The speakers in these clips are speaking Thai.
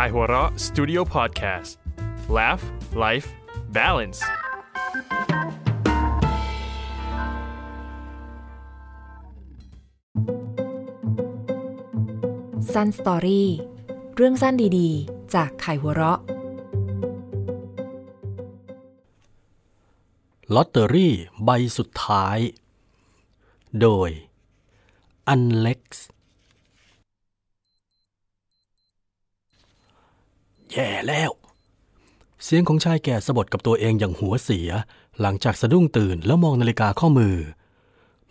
Kaihura Studio Podcast Laugh Life Balance สั้นสตอรี่เรื่องสั้นดีๆ จากไข่หัวเราะลอตเตอรี่ใบสุดท้าย โดยอันเล็กซ์ แย่แล้ว เสียงของชายแก่สะบดกับตัวเองอย่างหัวเสีย หลังจากสะดุ้งตื่นแล้วมองนาฬิกาข้อมือ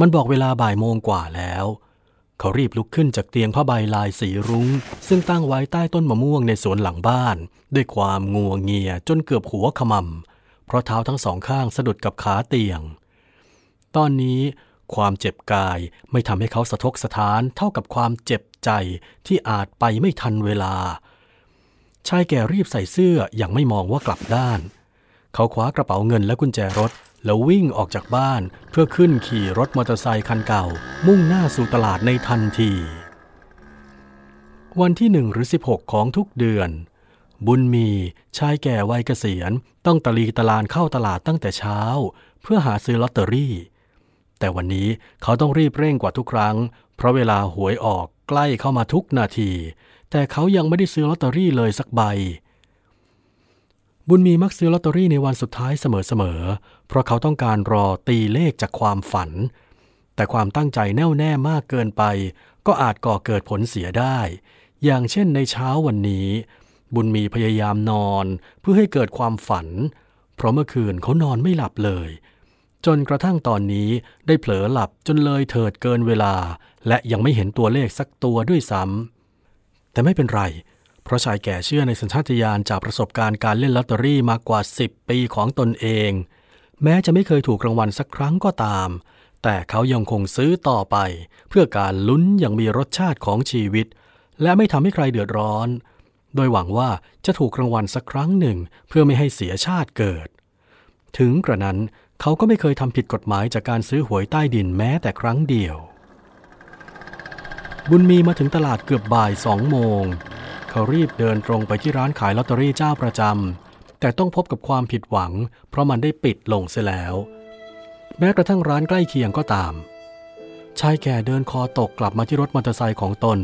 มันบอกเวลาบ่ายโมงกว่าแล้ว เขารีบลุกขึ้นจากเตียงผ้าใบลายสีรุง้ง ซึ่งตั้งไว้ใต้ต้นมะม่วงในสวนหลังบ้าน ด้วยความงัวเงียจนเกือบหัวขมำเพราะเท้าทั้งสองข้างสะดุดกับขาเตียง ตอนนี้ความเจ็บกายไม่ทำให้เขาสะทกสะท้านเท่ากับความเจ็บใจที่อาจไปไม่ทันเวลา ชายแก่รีบใส่เสื้ออย่างไม่มองว่ากลับด้าน เขาคว้ากระเป๋าเงินและกุญแจรถ แล้ววิ่งออกจากบ้านเพื่อขึ้นขี่รถมอเตอร์ไซค์คันเก่า มุ่งหน้าสู่ตลาดในทันที วันที่หนึ่งหรือ 16 ของทุกเดือน บุญมีชายแก่วัยเกษียณ ต้องตะลีตะลานเข้าตลาดตั้งแต่เช้า เพื่อหาซื้อลอตเตอรี่ แต่วันนี้เขาต้องรีบเร่งกว่าทุกครั้ง เพราะเวลาหวยออกใกล้เข้ามาทุกนาที แต่เขายังไม่ได้ซื้อลอตเตอรี่เลยสักใบ บุญมีมักซื้อลอตเตอรี่ในวันสุดท้ายเสมอๆ เพราะเขาต้องการรอตีเลขจากความฝัน แต่ความตั้งใจแน่วแน่มากเกินไป ก็อาจก่อเกิดผลเสียได้ อย่างเช่นในเช้าวันนี้ บุญมีพยายามนอนเพื่อให้เกิดความฝัน เพราะเมื่อคืนเขานอนไม่หลับเลยจนกระทั่งตอนนี้ได้เผลอหลับจนเลยเถิดเกินเวลา และยังไม่เห็นตัวเลขสักตัวด้วยซ้ำ แต่ไม่เป็นไร เพราะชายแก่เชื่อในสัญชาตญาณจากประสบการณ์การเล่นลอตเตอรี่มากกว่า 10 ปีของตนเอง แม้จะไม่เคยถูกรางวัลสักครั้งก็ตาม แต่เขายังคงซื้อต่อไป เพื่อการลุ้นอย่างมีรสชาติของชีวิต และไม่ทำให้ใครเดือดร้อน โดยหวังว่าจะถูกรางวัลสักครั้งหนึ่ง เพื่อไม่ให้เสียชาติเกิด ถึงกระนั้นเขาก็ไม่เคยทำผิดกฎหมายจากการซื้อหวยใต้ดินแม้แต่ครั้งเดียว บุญมีมาถึงตลาดเกือบบ่ายสองโมง เขารีบเดินตรงไปที่ร้านขายลอตเตอรี่เจ้าประจำแต่ต้องพบกับความผิดหวัง เพราะมันได้ปิดลงเสียแล้ว แม้กระทั่งร้านใกล้เคียงก็ตาม ชายแก่เดินคอตกกลับมาที่รถมอเตอร์ไซค์ของตน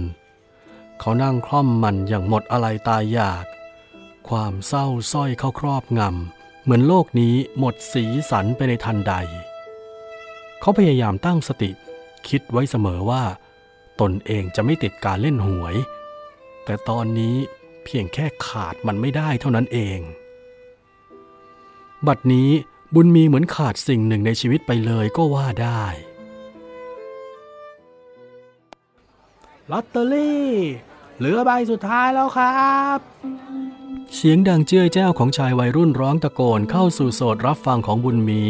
เขานั่งคล่อมมันอย่างหมดอะไรตายอยาก ความเศร้าส้อยเข้าครอบงำเหมือนโลกนี้หมดสีสันไปในทันใด เขาพยายามตั้งสติ คิดไว้เสมอว่า ตนเองจะไม่ติดการเล่นหวย แต่ตอนนี้เพียงแค่ขาดมันไม่ได้เท่านั้นเอง บัดนี้บุญมีเหมือนขาดสิ่งหนึ่งในชีวิตไปเลยก็ว่าได้ลอตเตอรี่เหลือใบสุดท้ายแล้วครับ เสียงดังเจ้ยแจ้วของชายวัยรุ่นร้องตะโกนเข้าสู่โสดรับฟังของบุญมี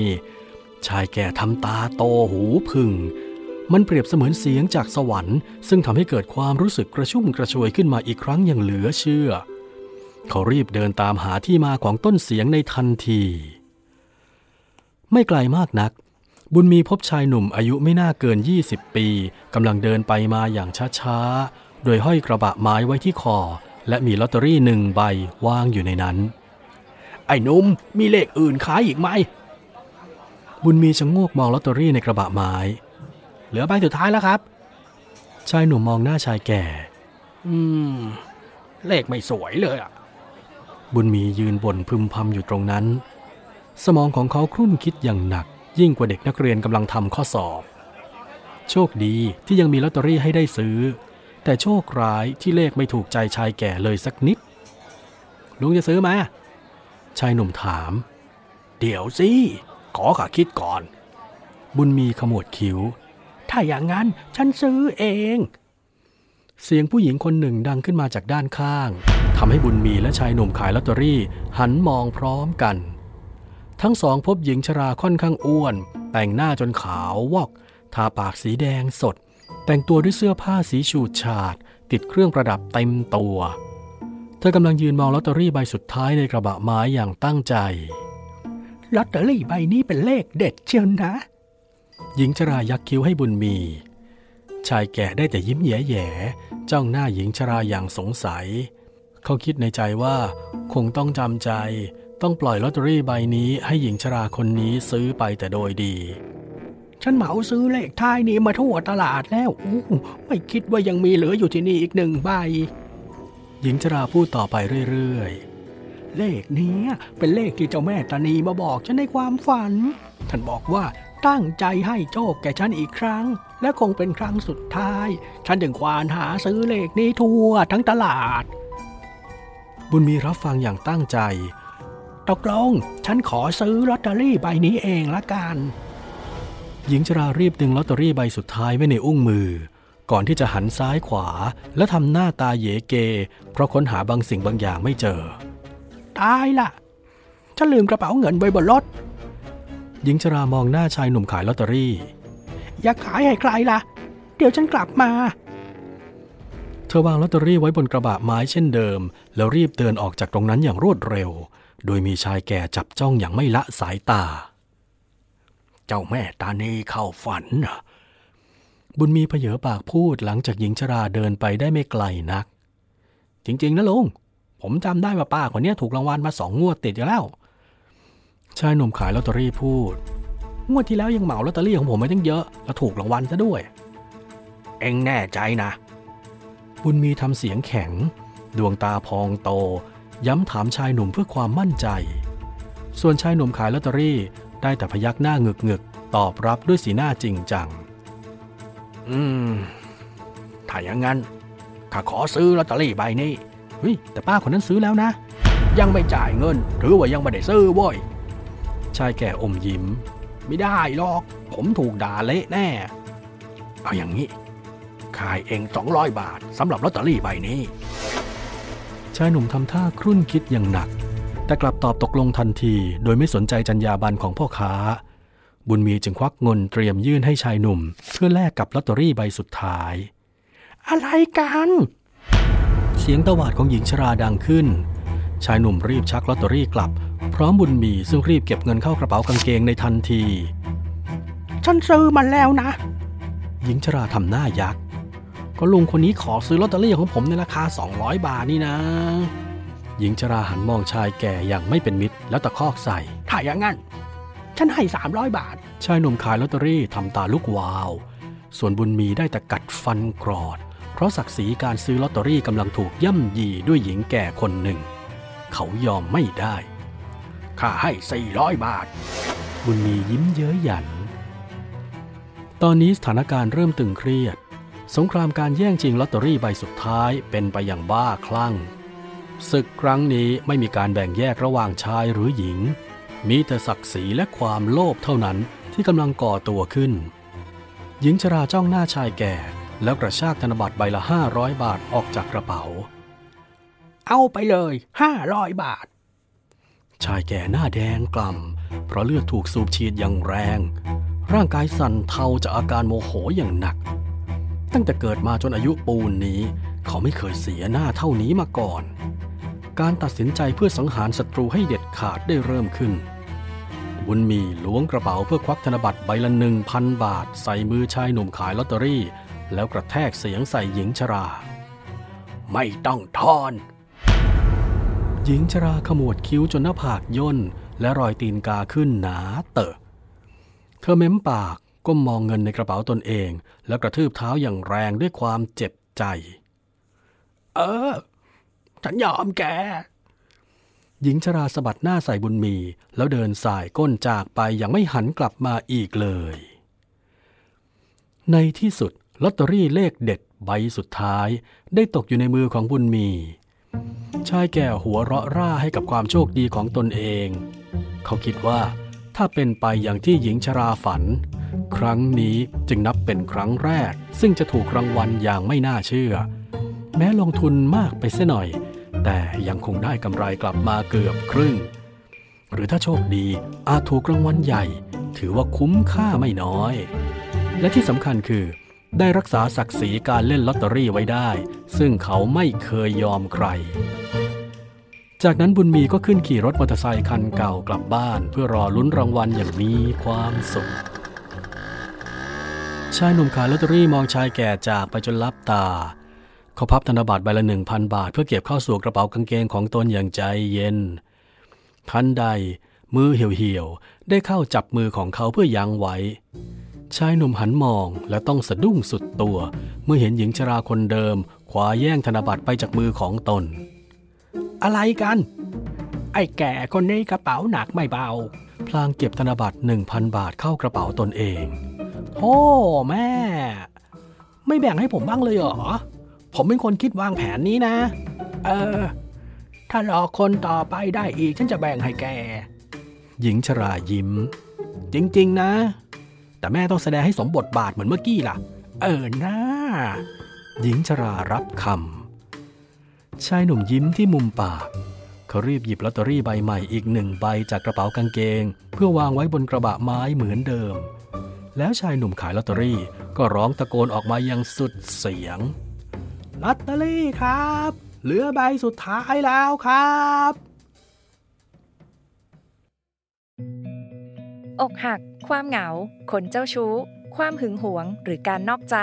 ชายแก่ทำตาโตหูพึ่ง มันเปรียบเสมือนเสียงจากสวรรค์ ซึ่งทำให้เกิดความรู้สึกกระชุ่มกระชวยขึ้นมาอีกครั้งอย่างเหลือเชื่อ เขารีบเดินตามหาที่มาของต้นเสียงในทันที ไม่ไกลมากนัก บุญมีพบชายหนุ่มอายุไม่น่าเกิน 20 ปีกำลังเดินไปมาอย่างช้าๆ โดยห้อยกระบะไม้ไว้ที่คอ และมีลอตเตอรี่หนึ่งใบวางอยู่ในนั้น ไอ้หนุ่มมีเลขอื่นขายอีกไหมบุญมีชะโงกมองลอตเตอรี่ในกระบะไม้ เหลือใบสุดท้ายแล้วครับ ชายหนุ่มมองหน้าชายแก่ อืม เลขไม่สวยเลยอะ บุญมียืนบ่นพึมพำอยู่ตรงนั้น สมองของเขาครุ่นคิดอย่างหนัก ยิ่งกว่าเด็กนักเรียนกำลังทำข้อสอบ โชคดีที่ยังมีลอตเตอรี่ให้ได้ซื้อ แต่โชคร้ายที่เลขไม่ถูกใจชายแก่เลยสักนิด ลุงจะซื้อไหมชายหนุ่มถาม เดี๋ยวสิ ขอข้าคิดก่อน บุญมีขมวดคิ้ว ถ้าอย่างนั้นฉันซื้อเอง เสียงผู้หญิงคนหนึ่งดังขึ้นมาจากด้านข้างทำให้บุญมีและชายหนุ่มขายลอตเตอรี่ หันมองพร้อมกัน ทั้งสองพบหญิงชราค่อนข้างอ้วน แต่งหน้าจนขาววอก ทาปากสีแดงสด แต่งตัวด้วยเสื้อผ้าสีฉูดฉาด ติดเครื่องประดับเต็มตัว เธอกำลังยืนมองลอตเตอรี่ใบสุดท้ายในกระบะไม้อย่างตั้งใจลอตเตอรี่ใบนี้เป็นเลขเด็ดเชียวนะ หญิงชรายักคิ้วให้บุญมี ชายแก่ได้แต่ยิ้มแย่ๆจ้องหน้าหญิงชราอย่างสงสัยเขาเขาคิดในใจว่า คงต้องจำใจ ต้องปล่อยลอตเตอรี่ใบนี้ให้หญิงชราคนนี้ซื้อไปแต่โดยดี ฉันเหมาซื้อเลขท้ายนี้มาทั่วตลาดแล้วอู้ไม่คิดว่ายังมีเหลืออยู่ที่นี่อีกหนึ่งใบ หญิงชราพูดต่อไปเรื่อยเลขเนี้ยเป็นเลขที่เจ้าแม่ตานีมาบอกฉันในความฝัน ท่านบอกว่า ตั้งใจให้โชคแก่ฉันอีกครั้ง และคงเป็นครั้งสุดท้าย ฉันจึงควานหาซื้อเลขนี้ทั่วทั้งตลาดๆบุญมีรับฟังอย่างตั้งใจ ตกลง ฉันขอซื้อลอตเตอรี่ใบนี้เองละกัน หญิงชรารีบดึงลอตเตอรี่ใบสุดท้ายไว้ในอุ้งมือ ก่อนที่จะหันซ้ายขวา และทำหน้าตาเหยเก เพราะค้นหาบางสิ่งบางอย่างไม่เจอ ตายละฉันลืมกระเป๋าเงินไว้บนรถ หญิงชรามองหน้าชายหนุ่มขายลอตเตอรี่ อย่าขายให้ใครล่ะ เดี๋ยวฉันกลับมา เธอวางลอตเตอรี่ไว้บนกระบะไม้เช่นเดิม แล้วรีบเดินออกจากตรงนั้นอย่างรวดเร็ว โดยมีชายแก่จับจ้องอย่างไม่ละสายตา เจ้าแม่ตานีเข้าฝันนะบุญมีเพเยอปากพูดหลังจากหญิงชราเดินไปได้ไม่ไกลนัก จริงๆนะลุงผมจำได้ว่าป้าคนเนี้ยถูกรางวัลมาสองงวดติดอยู่แล้ว ชายหนุ่มขายลอตเตอรี่พูด งวดที่แล้วยังเหมาลอตเตอรี่ของผมไปตั้งเยอะ แล้วถูกรางวัลซะด้วย เอ็งแน่ใจนะ บุญมีทำเสียงแข็ง ดวงตาพองโต ย้ำถามชายหนุ่มเพื่อความมั่นใจ ส่วนชายหนุ่มขายลอตเตอรี่ได้แต่พยักหน้าเงึกเงึกๆตอบรับด้วยสีหน้าจริงจัง อืม ถ้าอย่างนั้นข้าขอซื้อลอตเตอรี่ใบนี้เฮ้ยแต่ป้าคนนั้นซื้อแล้วนะ ยังไม่จ่ายเงิน หรือว่ายังไม่ได้ซื้อโว้ย ชายแก่อมยิ้ม ไม่ได้หรอก ผมถูกด่าเละแน่ เอาอย่างนี้ ขายเองสองร้อยบาทสำหรับลอตเตอรี่ใบนี้ ชายหนุ่มทำท่าครุ่นคิดอย่างหนัก แต่กลับตอบตกลงทันที โดยไม่สนใจจรรยาบรรณของพ่อค้า บุญมีจึงควักเงินเตรียมยื่นให้ชายหนุ่ม เพื่อแลกกับลอตเตอรี่ใบสุดท้าย อะไรกัน เสียงตวาดของหญิงชราดังขึ้น ชายหนุ่มรีบชักลอตเตอรี่กลับ พร้อมบุญมีซึ่งรีบเก็บเงินเข้ากระเป๋ากางเกงในทันที ฉันซื้อมันแล้วนะ หญิงชราทำหน้ายักษ์ก็ลุงคนนี้ขอซื้อลอตเตอรี่ของผมในราคา 200 บาทนี่นะ หญิงชราหันมองชายแก่อย่างไม่เป็นมิตรแล้วตะคอกใส่ถ้าอย่างนั้น ฉันให้ 300 บาท ชายหนุ่มขายลอตเตอรี่ทำตาลุกวาว ส่วนบุญมีได้แต่กัดฟันกรอด เพราะศักดิ์ศรีการซื้อลอตเตอรี่กำลังถูกย่ำยีด้วยหญิงแก่คนหนึ่ง เขายอมไม่ได้ ค่าให้400บาท บุญมียิ้มเย้ยหยัน ตอนนี้สถานการณ์เริ่มตึงเครียด สงครามการแย่งชิงลอตเตอรี่ใบสุดท้ายเป็นไปอย่างบ้าคลั่ง ศึกครั้งนี้ไม่มีการแบ่งแยกระหว่างชายหรือหญิง มีแต่ศักดิ์ศรีและความโลภเท่านั้นที่กำลังก่อตัวขึ้น หญิงชราจ้องหน้าชายแก่ แล้วกระชากธนบัตรใบละ500บาทออกจากกระเป๋า เอาไปเลย500บาท ชายแก่หน้าแดงกล่ำ เพราะเลือดถูกสูบฉีดอย่างแรง ร่างกายสั่นเทาจากอาการโมโหอย่างหนัก ตั้งแต่เกิดมาจนอายุปูนนี้ เขาไม่เคยเสียหน้าเท่านี้มาก่อน การตัดสินใจเพื่อสังหารศัตรูให้เด็ดขาดได้เริ่มขึ้น บุญมีล้วงกระเป๋าเพื่อควักธนบัตรใบละหนึ่งพันบาท ใส่มือชายหนุ่มขายลอตเตอรี่ แล้วกระแทกเสียงใส่หญิงชรา ไม่ต้องทอน หญิงชราขมวดคิ้วจนหน้าผากย่น และรอยตีนกาขึ้นหนาเตอะ เธอเม้มปากก้มมองเงินในกระเป๋าตนเอง แล้วกระทืบเท้าอย่างแรงด้วยความเจ็บใจ เออ ฉันยอมแก หญิงชราสะบัดหน้าใส่บุญมี แล้วเดินสายก้นจากไปอย่างไม่หันกลับมาอีกเลย ในที่สุดลอตเตอรี่เลขเด็ดใบสุดท้าย ได้ตกอยู่ในมือของบุญมี ชายแก่หัวเราะร่าให้กับความโชคดีของตนเอง เขาคิดว่าถ้าเป็นไปอย่างที่หญิงชราฝัน ครั้งนี้จึงนับเป็นครั้งแรก ซึ่งจะถูกรางวัลอย่างไม่น่าเชื่อ แม้ลงทุนมากไปเสียหน่อย แต่ยังคงได้กำไรกลับมาเกือบครึ่ง หรือถ้าโชคดีอาจถูกรางวัลใหญ่ ถือว่าคุ้มค่าไม่น้อย และที่สำคัญคือ ได้รักษาศักดิ์ศรีการเล่นลอตเตอรี่ไว้ได้ ซึ่งเขาไม่เคยยอมใคร จากนั้นบุญมีก็ขึ้นขี่รถมอเตอร์ไซค์คันเก่ากลับบ้าน เพื่อรอลุ้นรางวัลอย่างมีความสุข ชายหนุ่มขายลอตเตอรี่มองชายแก่จากไปจนลับตา เขาพับธนบัตรใบละหนึ่งพันบาท เพื่อเก็บเข้าสู่กระเป๋ากางเกงของตนอย่างใจเย็น ทันใดมือเหี่ยวๆได้เข้าจับมือของเขาเพื่อยั้งไว้ ชายหนุ่มหันมองและต้องสะดุ้งสุดตัว เมื่อเห็นหญิงชราคนเดิมคว้าแย่งธนบัตรไปจากมือของตน อะไรกัน ไอ้แก่คนนี้กระเป๋าหนักไม่เบา พลางเก็บธนบัตร1,000บาทเข้ากระเป๋าตนเองโอ้แม่ ไม่แบ่งให้ผมบ้างเลยเหรอ ผมเป็นคนคิดวางแผนนี้นะ เออ ถ้ารอคนต่อไปได้อีกฉันจะแบ่งให้แก หญิงชรายิ้ม จริง ๆ นะ แต่แม่ต้องแสดงให้สมบทบาทเหมือนเมื่อกี้ล่ะ เออหนะหญิงชรารับคำ ชายหนุ่มยิ้มที่มุมปาก เขารีบหยิบลอตเตอรี่ใบใหม่อีกหนึ่งใบจากกระเป๋ากางเกง เพื่อวางไว้บนกระบะไม้เหมือนเดิม แล้วชายหนุ่มขายลอตเตอรี่ก็ร้องตะโกนออกมาอย่างสุดเสียง ลอตเตอรี่ครับ เหลือใบสุดท้ายแล้วครับ อกหัก ความเหงา คนเจ้าชู้ ความหึงหวง หรือการนอกใจ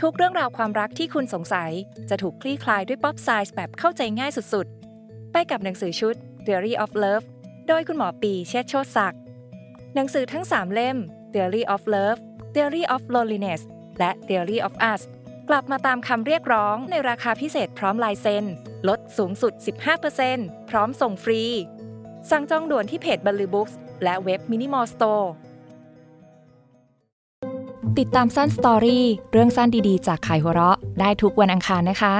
ทุกเรื่องราวความรักที่คุณสงสัย จะถูกคลี่คลายด้วย pop psych แบบเข้าใจง่ายสุดๆ ไปกับหนังสือชุด Theory of Love โดยคุณหมอปีเชษโชติศักดิ์หนังสือทั้ง 3 เล่ม Theory of Love Theory of Loneliness และ Theory of Us กลับมาตามคำเรียกร้องในราคาพิเศษพร้อมลายเซ็นลดสูงสุด 15%พร้อมส่งฟรี สั่งจองด่วนที่เพจบันลือบุ๊ก และเว็บมินิมอลสโตร์ติดตามสั้น story เรื่องสั้นดีๆ จากขายหัวเราะได้ทุกวันอังคารนะคะ